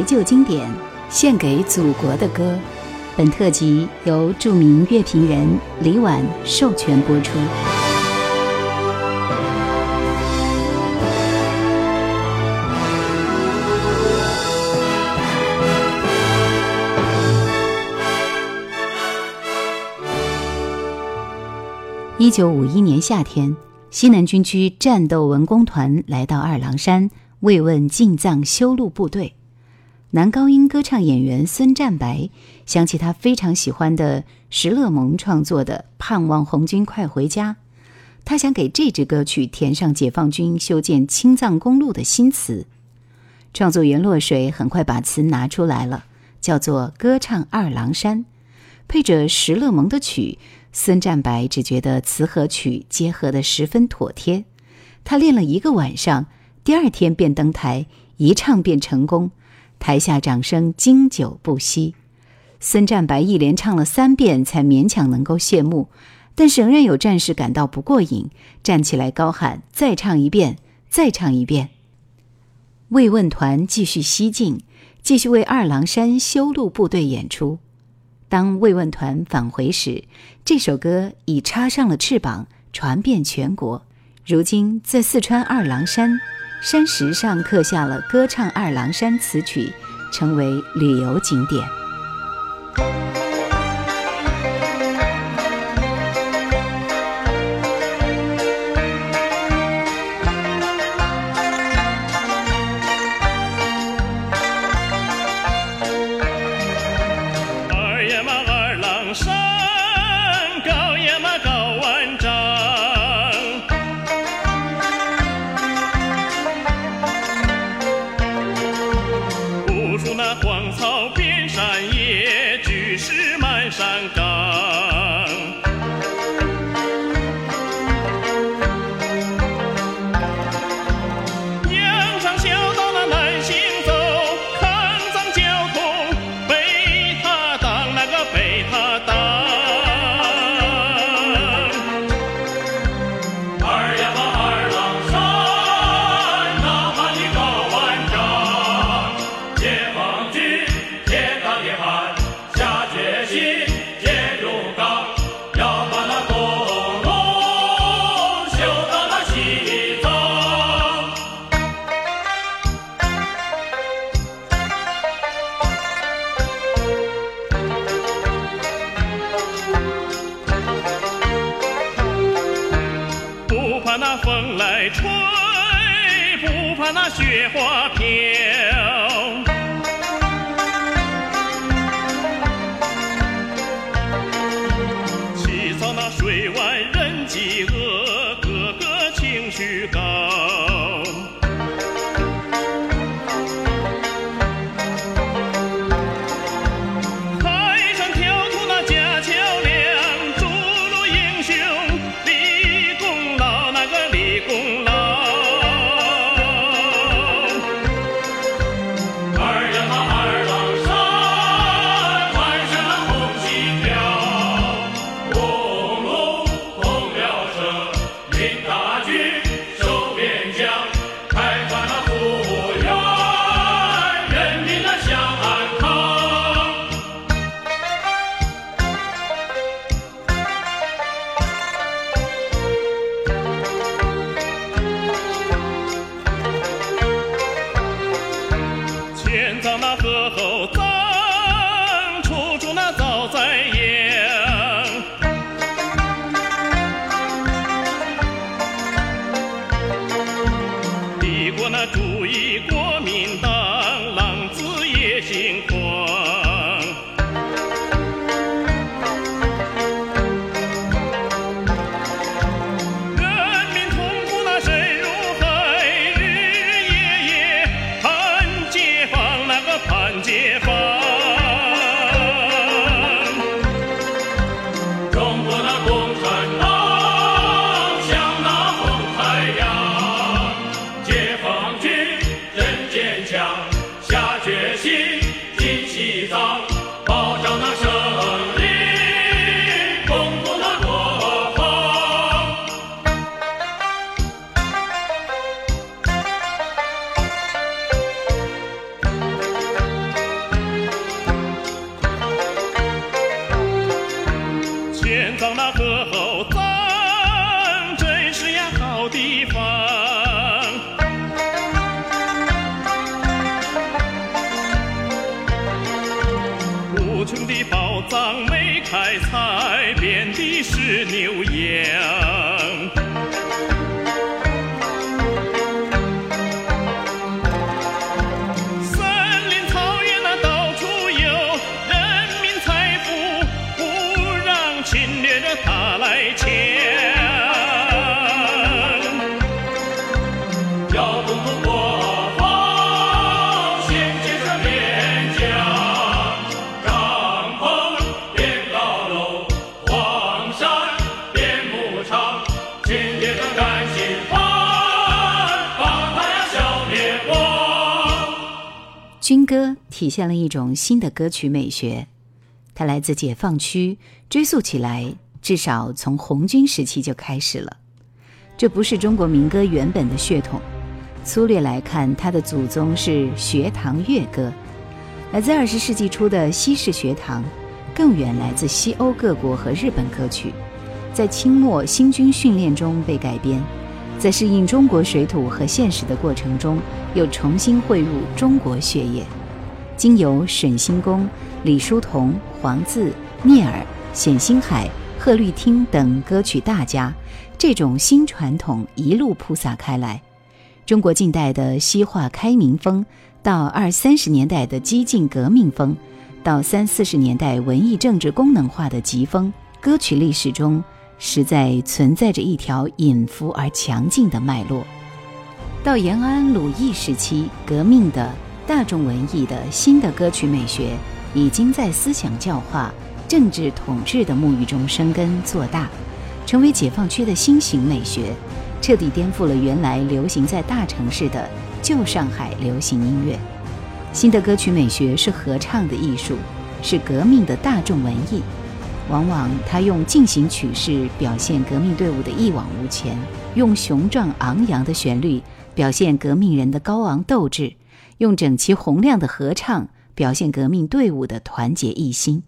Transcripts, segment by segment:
怀旧经典，献给祖国的歌。本特辑由著名乐评人李婉授权播出。一九五一年夏天，西南军区战斗文工团来到二郎山慰问进藏修路部队。男高音歌唱演员孙占白想起他非常喜欢的石勒蒙创作的《盼望红军快回家》，他想给这支歌曲填上解放军修建青藏公路的新词。创作员落水很快把词拿出来了，叫做《歌唱二郎山》，配着石勒蒙的曲。孙占白只觉得词和曲结合得十分妥帖，他练了一个晚上，第二天便登台，一唱便成功，台下掌声经久不息。孙占白一连唱了三遍，才勉强能够谢幕，但是仍然有战士感到不过瘾，站起来高喊：“再唱一遍，再唱一遍！”慰问团继续西进，继续为二郎山修路部队演出。当慰问团返回时，这首歌已插上了翅膀，传遍全国。如今，在四川二郎山山石上刻下了“歌唱二郎山”词曲，成为旅游景点。那雪花片。解放歌体现了一种新的歌曲美学，它来自解放区，追溯起来至少从红军时期就开始了。这不是中国民歌原本的血统，粗略来看，它的祖宗是学堂乐歌，来自二十世纪初的西式学堂，更远来自西欧各国和日本歌曲，在清末新军训练中被改编，在适应中国水土和现实的过程中，又重新汇入中国血液。经由沈星功、李叔同、黄自、聂耳、冼星海、贺绿汀等歌曲大家，这种新传统一路铺洒开来。中国近代的西化开明风，到二三十年代的激进革命风，到三四十年代文艺政治功能化的疾风，歌曲历史中实在存在着一条隐伏而强劲的脉络。到延安鲁艺时期，革命的大众文艺的新的歌曲美学，已经在思想教化、政治统治的沐浴中生根做大，成为解放区的新型美学，彻底颠覆了原来流行在大城市的旧上海流行音乐。新的歌曲美学是合唱的艺术，是革命的大众文艺。往往他用进行曲式表现革命队伍的一往无前，用雄壮昂扬的旋律表现革命人的高昂斗志，用整齐洪亮的合唱表现革命队伍的团结一心。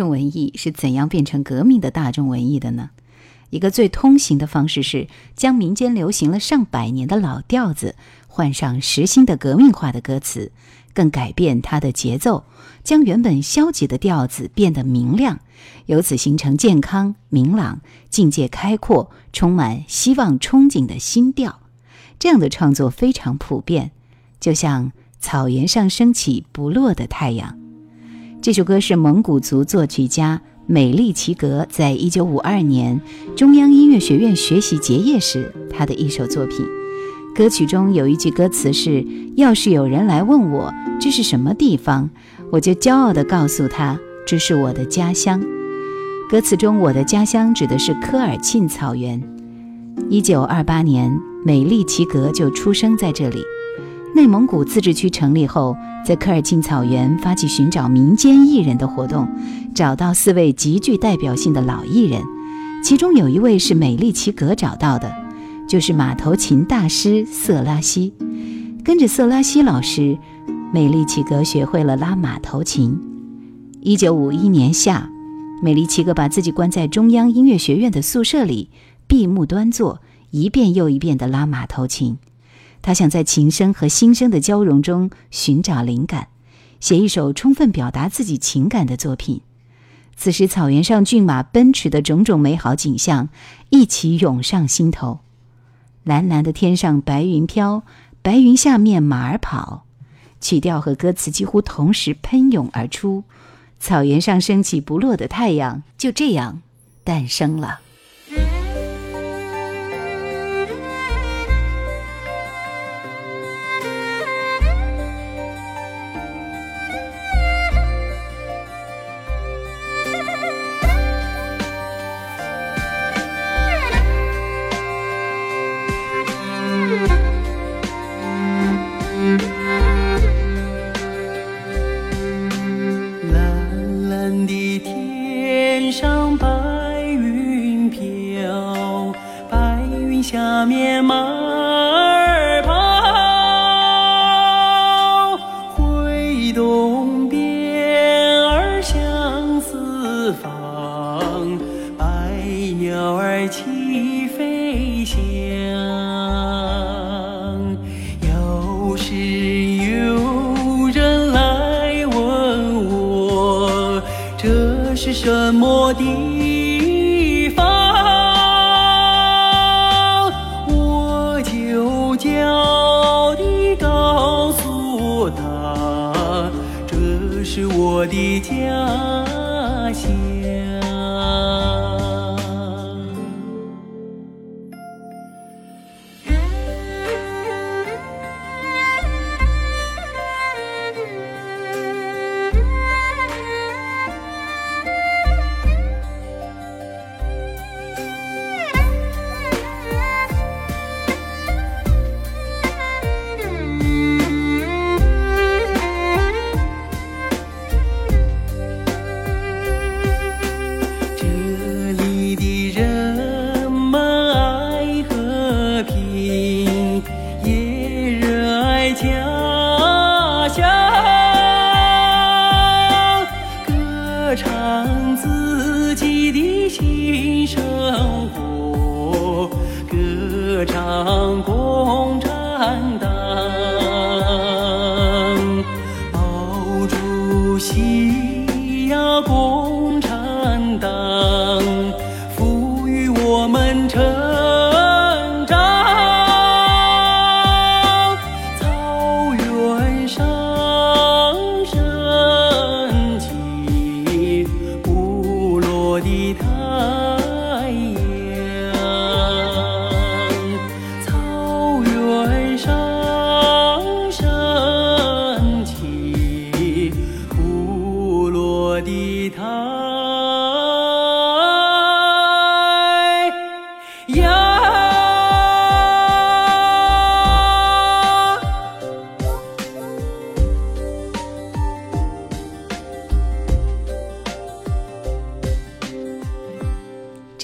众文艺是怎样变成革命的大众文艺的呢？一个最通行的方式是将民间流行了上百年的老调子换上实心的革命化的歌词，更改变它的节奏，将原本消极的调子变得明亮，由此形成健康、明朗、境界开阔、充满希望憧憬的新调。这样的创作非常普遍，就像草原上升起不落的太阳。这首歌是蒙古族作曲家美丽齐格在一九五二年中央音乐学院学习结业时他的一首作品。歌曲中有一句歌词是：“要是有人来问我这是什么地方，我就骄傲地告诉他这是我的家乡。”歌词中，我的家乡指的是科尔沁草原。一九二八年，美丽齐格就出生在这里。内蒙古自治区成立后，在科尔沁草原发起寻找民间艺人的活动，找到四位极具代表性的老艺人，其中有一位是美丽齐格找到的，就是马头琴大师色拉西。跟着色拉西老师，美丽齐格学会了拉马头琴。一九五一年夏。美丽齐格把自己关在中央音乐学院的宿舍里，闭目端坐，一遍又一遍地拉马头琴。他想在琴声和心声的交融中寻找灵感，写一首充分表达自己情感的作品。此时，草原上骏马奔驰的种种美好景象一起涌上心头。蓝蓝的天上白云飘，白云下面马儿跑，曲调和歌词几乎同时喷涌而出。草原上升起不落的太阳，就这样诞生了。白鸟儿齐飞翔，有时有人来问我，这是什么地方？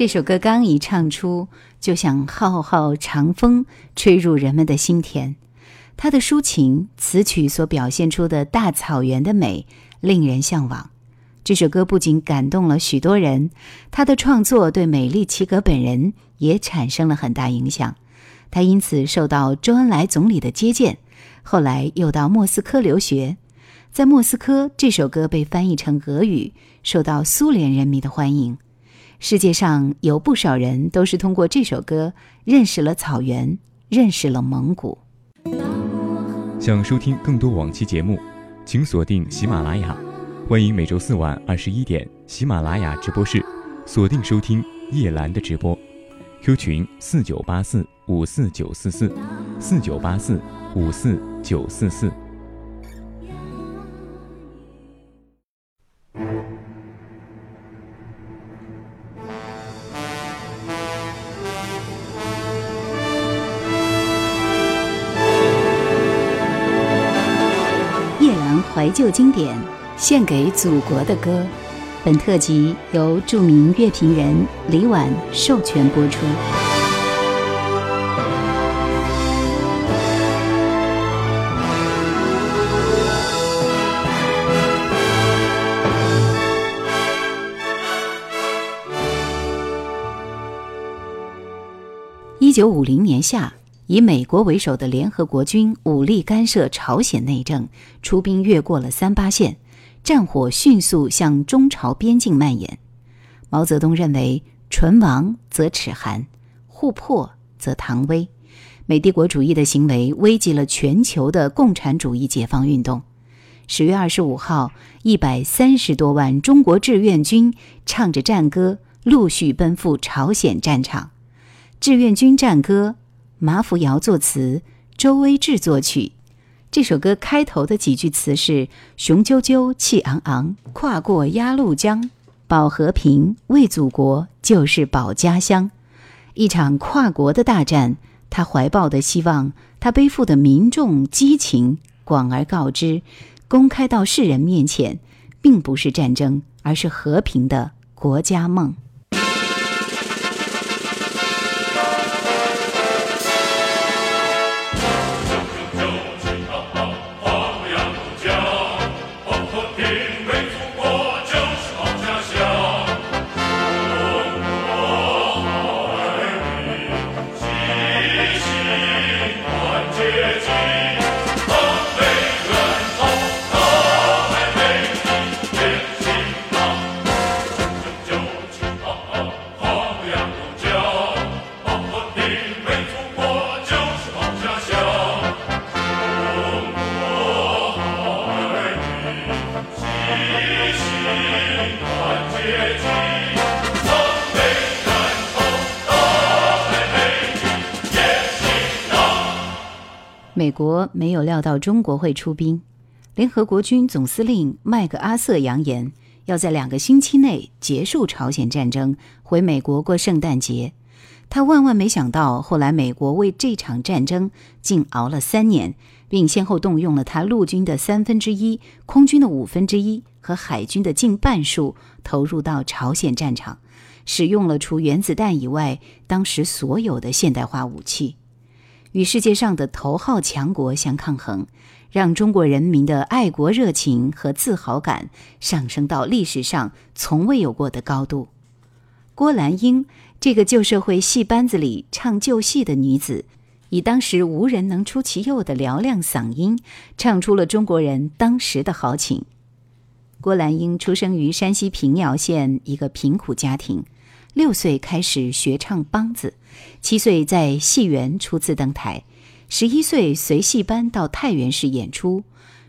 这首歌刚一唱出，就像浩浩长风吹入人们的心田。它的抒情词曲所表现出的大草原的美，令人向往。这首歌不仅感动了许多人，他的创作对美丽齐格本人也产生了很大影响。他因此受到周恩来总理的接见，后来又到莫斯科留学。在莫斯科，这首歌被翻译成俄语，受到苏联人民的欢迎。世界上有不少人都是通过这首歌认识了草原，认识了蒙古。想收听更多往期节目，请锁定喜马拉雅。欢迎每周四晚二十一点喜马拉雅直播室锁定收听叶兰的直播。Q 群四九八四五四九四四四九八四五四九四四。旧经典，献给祖国的歌。本特辑由著名乐评人李婉授权播出。一九五零年夏，以美国为首的联合国军武力干涉朝鲜内政，出兵越过了三八线，战火迅速向中朝边境蔓延。毛泽东认为，唇亡则齿寒，互破则唐危。美帝国主义的行为危及了全球的共产主义解放运动。十月二十五号，一百三十多万中国志愿军唱着战歌，陆续奔赴朝鲜战场。志愿军战歌，马辅尧作词，周威志作曲。这首歌开头的几句词是：“雄赳赳，气昂昂，跨过鸭绿江，保和平，为祖国，就是保家乡。”一场跨国的大战，他怀抱的希望，他背负的民众激情，广而告之，公开到世人面前，并不是战争，而是和平的国家梦。美国没有料到中国会出兵，联合国军总司令麦克阿瑟扬言要在两个星期内结束朝鲜战争，回美国过圣诞节。他万万没想到，后来美国为这场战争竟熬了三年，并先后动用了他陆军的三分之一、空军的五分之一和海军的近半数，投入到朝鲜战场，使用了除原子弹以外当时所有的现代化武器。与世界上的头号强国相抗衡，让中国人民的爱国热情和自豪感上升到历史上从未有过的高度。郭兰英这个旧社会戏班子里唱旧戏的女子，以当时无人能出其右的嘹亮嗓音，唱出了中国人当时的豪情。郭兰英出生于山西平遥县一个贫苦家庭。六岁开始学唱梆子，七岁在戏园初次登台，十一岁随戏班到太原市演出，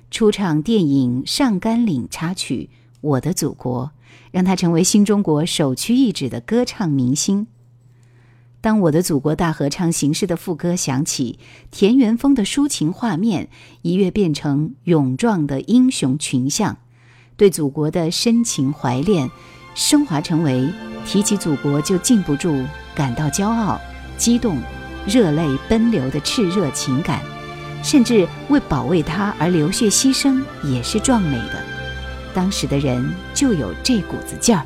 初唱电影《上甘岭》插曲《我的祖国》，让他成为新中国首屈一指的歌唱明星。当我的祖国大合唱形式的副歌响起，田园风的抒情画面一跃变成勇壮的英雄群像，对祖国的深情怀恋。升华成为提起祖国就禁不住感到骄傲、激动、热泪奔流的炽热情感，甚至为保卫他而流血牺牲也是壮美的。当时的人就有这股子劲儿。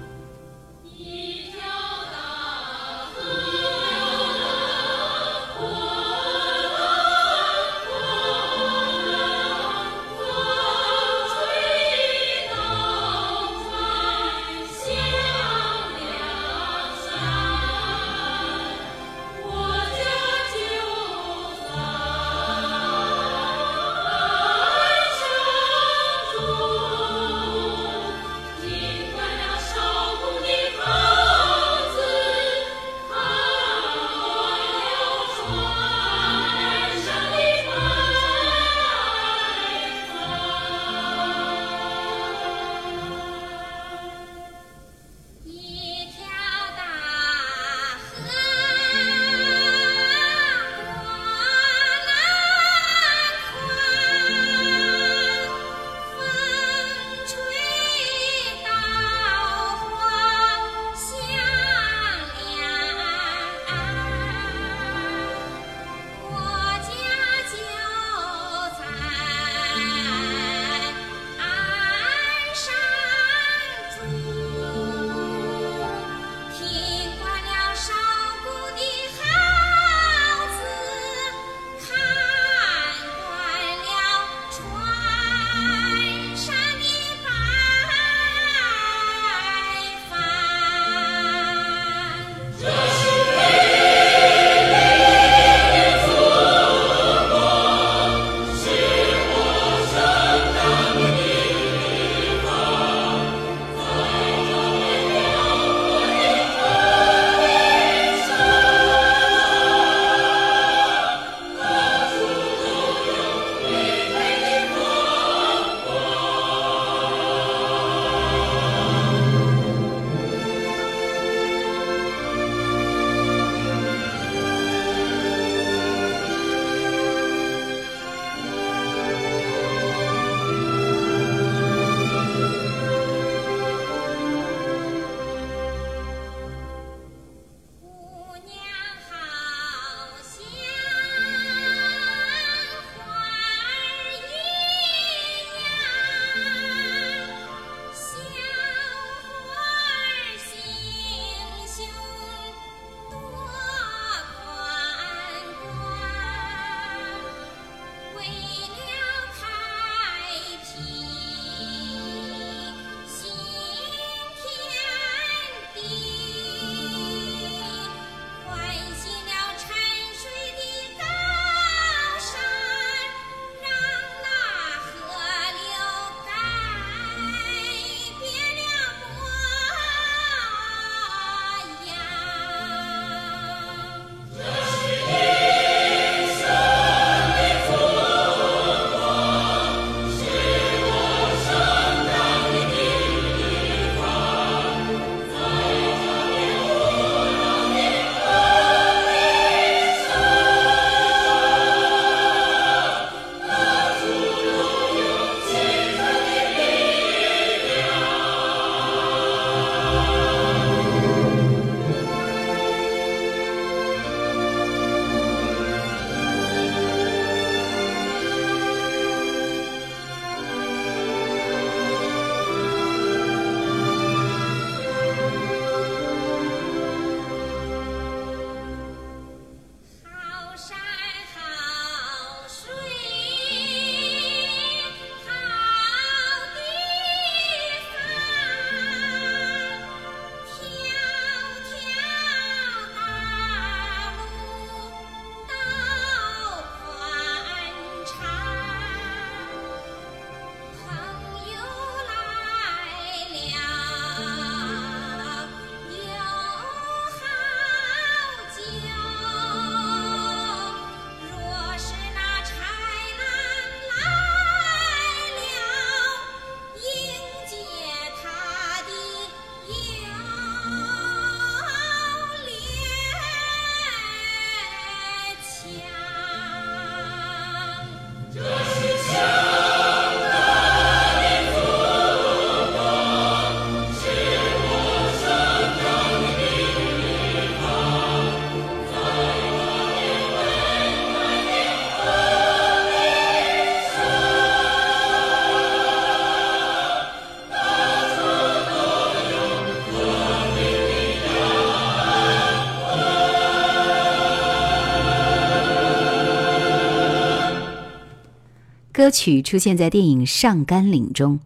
歌曲出现在电影《上甘岭》中。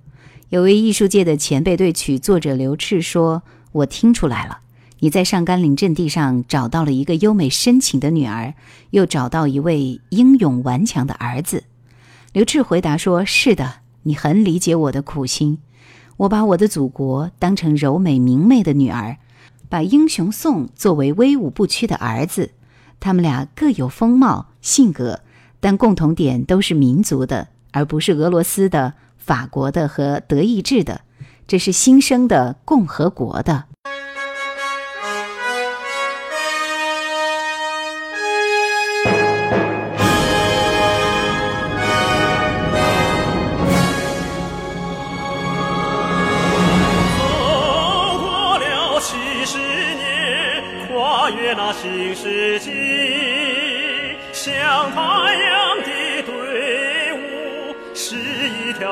有位艺术界的前辈对曲作者刘炽说：“我听出来了，你在上甘岭阵地上找到了一个优美深情的女儿，又找到一位英勇顽强的儿子。”刘炽回答说：“是的，你很理解我的苦心。我把我的祖国当成柔美明媚的女儿，把英雄颂作为威武不屈的儿子。他们俩各有风貌、性格。”但共同点都是民族的，而不是俄罗斯的、法国的和德意志的，这是新生的共和国的。走过了七十年，跨越那新世纪，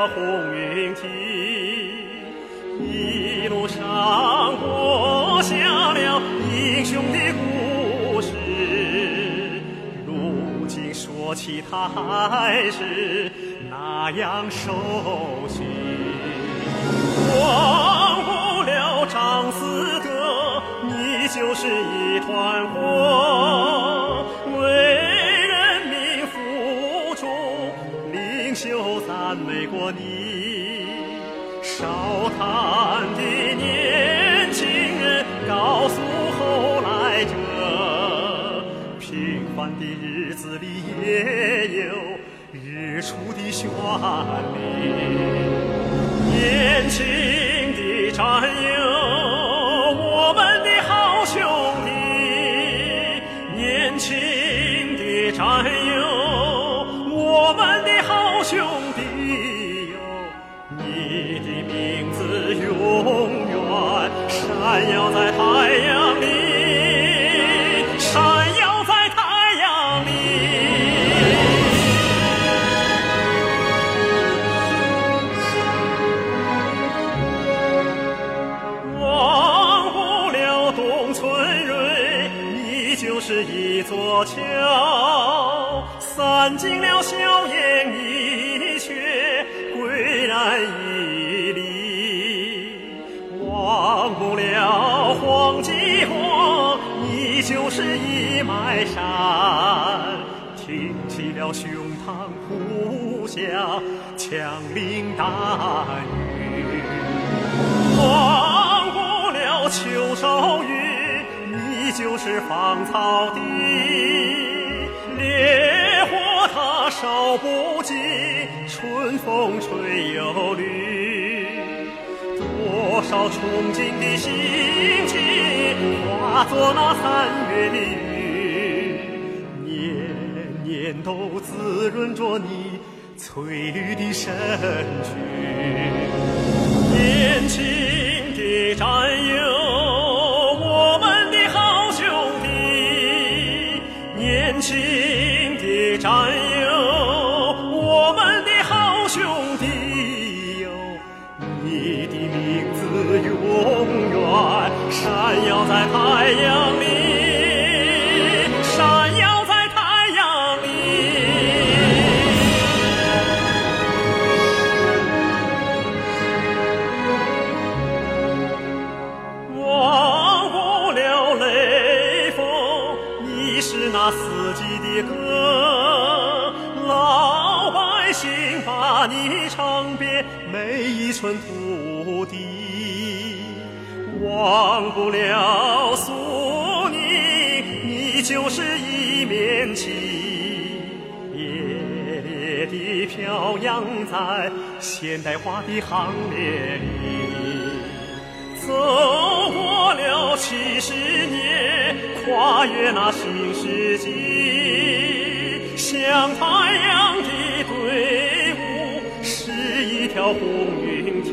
红云梯，一路上播下了英雄的故事。如今说起，他还是那样熟悉。忘不了张思德，你就是一团火。烧炭的年轻人告诉后来者，平凡的日子里也有日出的绚丽。年轻的战友，了胸膛呼下枪林弹雨。忘不了秋少雨，你就是芳草地，烈火它烧不尽，春风吹又绿。多少憧憬的心情，化作那三月的雨，年年都滋润着你翠绿的身躯。年轻的战友，我们的好兄弟，年轻的战友，我们的好兄弟哟，你的名字。永远闪耀在太阳飘扬在现代化的行列里。走过了七十年，跨越那新世纪，向太阳的队伍是一条红云梯。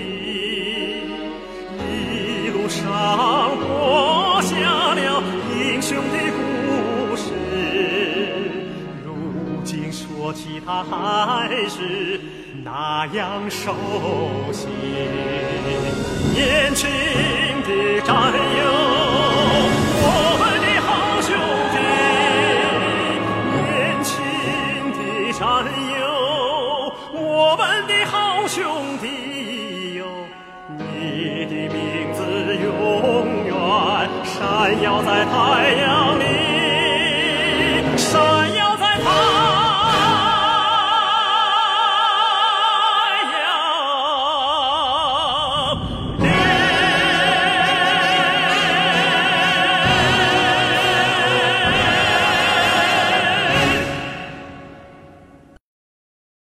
一路上他还是那样熟悉年轻的战友我们的好兄弟年轻的战友我们的好兄弟哟你的名字永远闪耀在太阳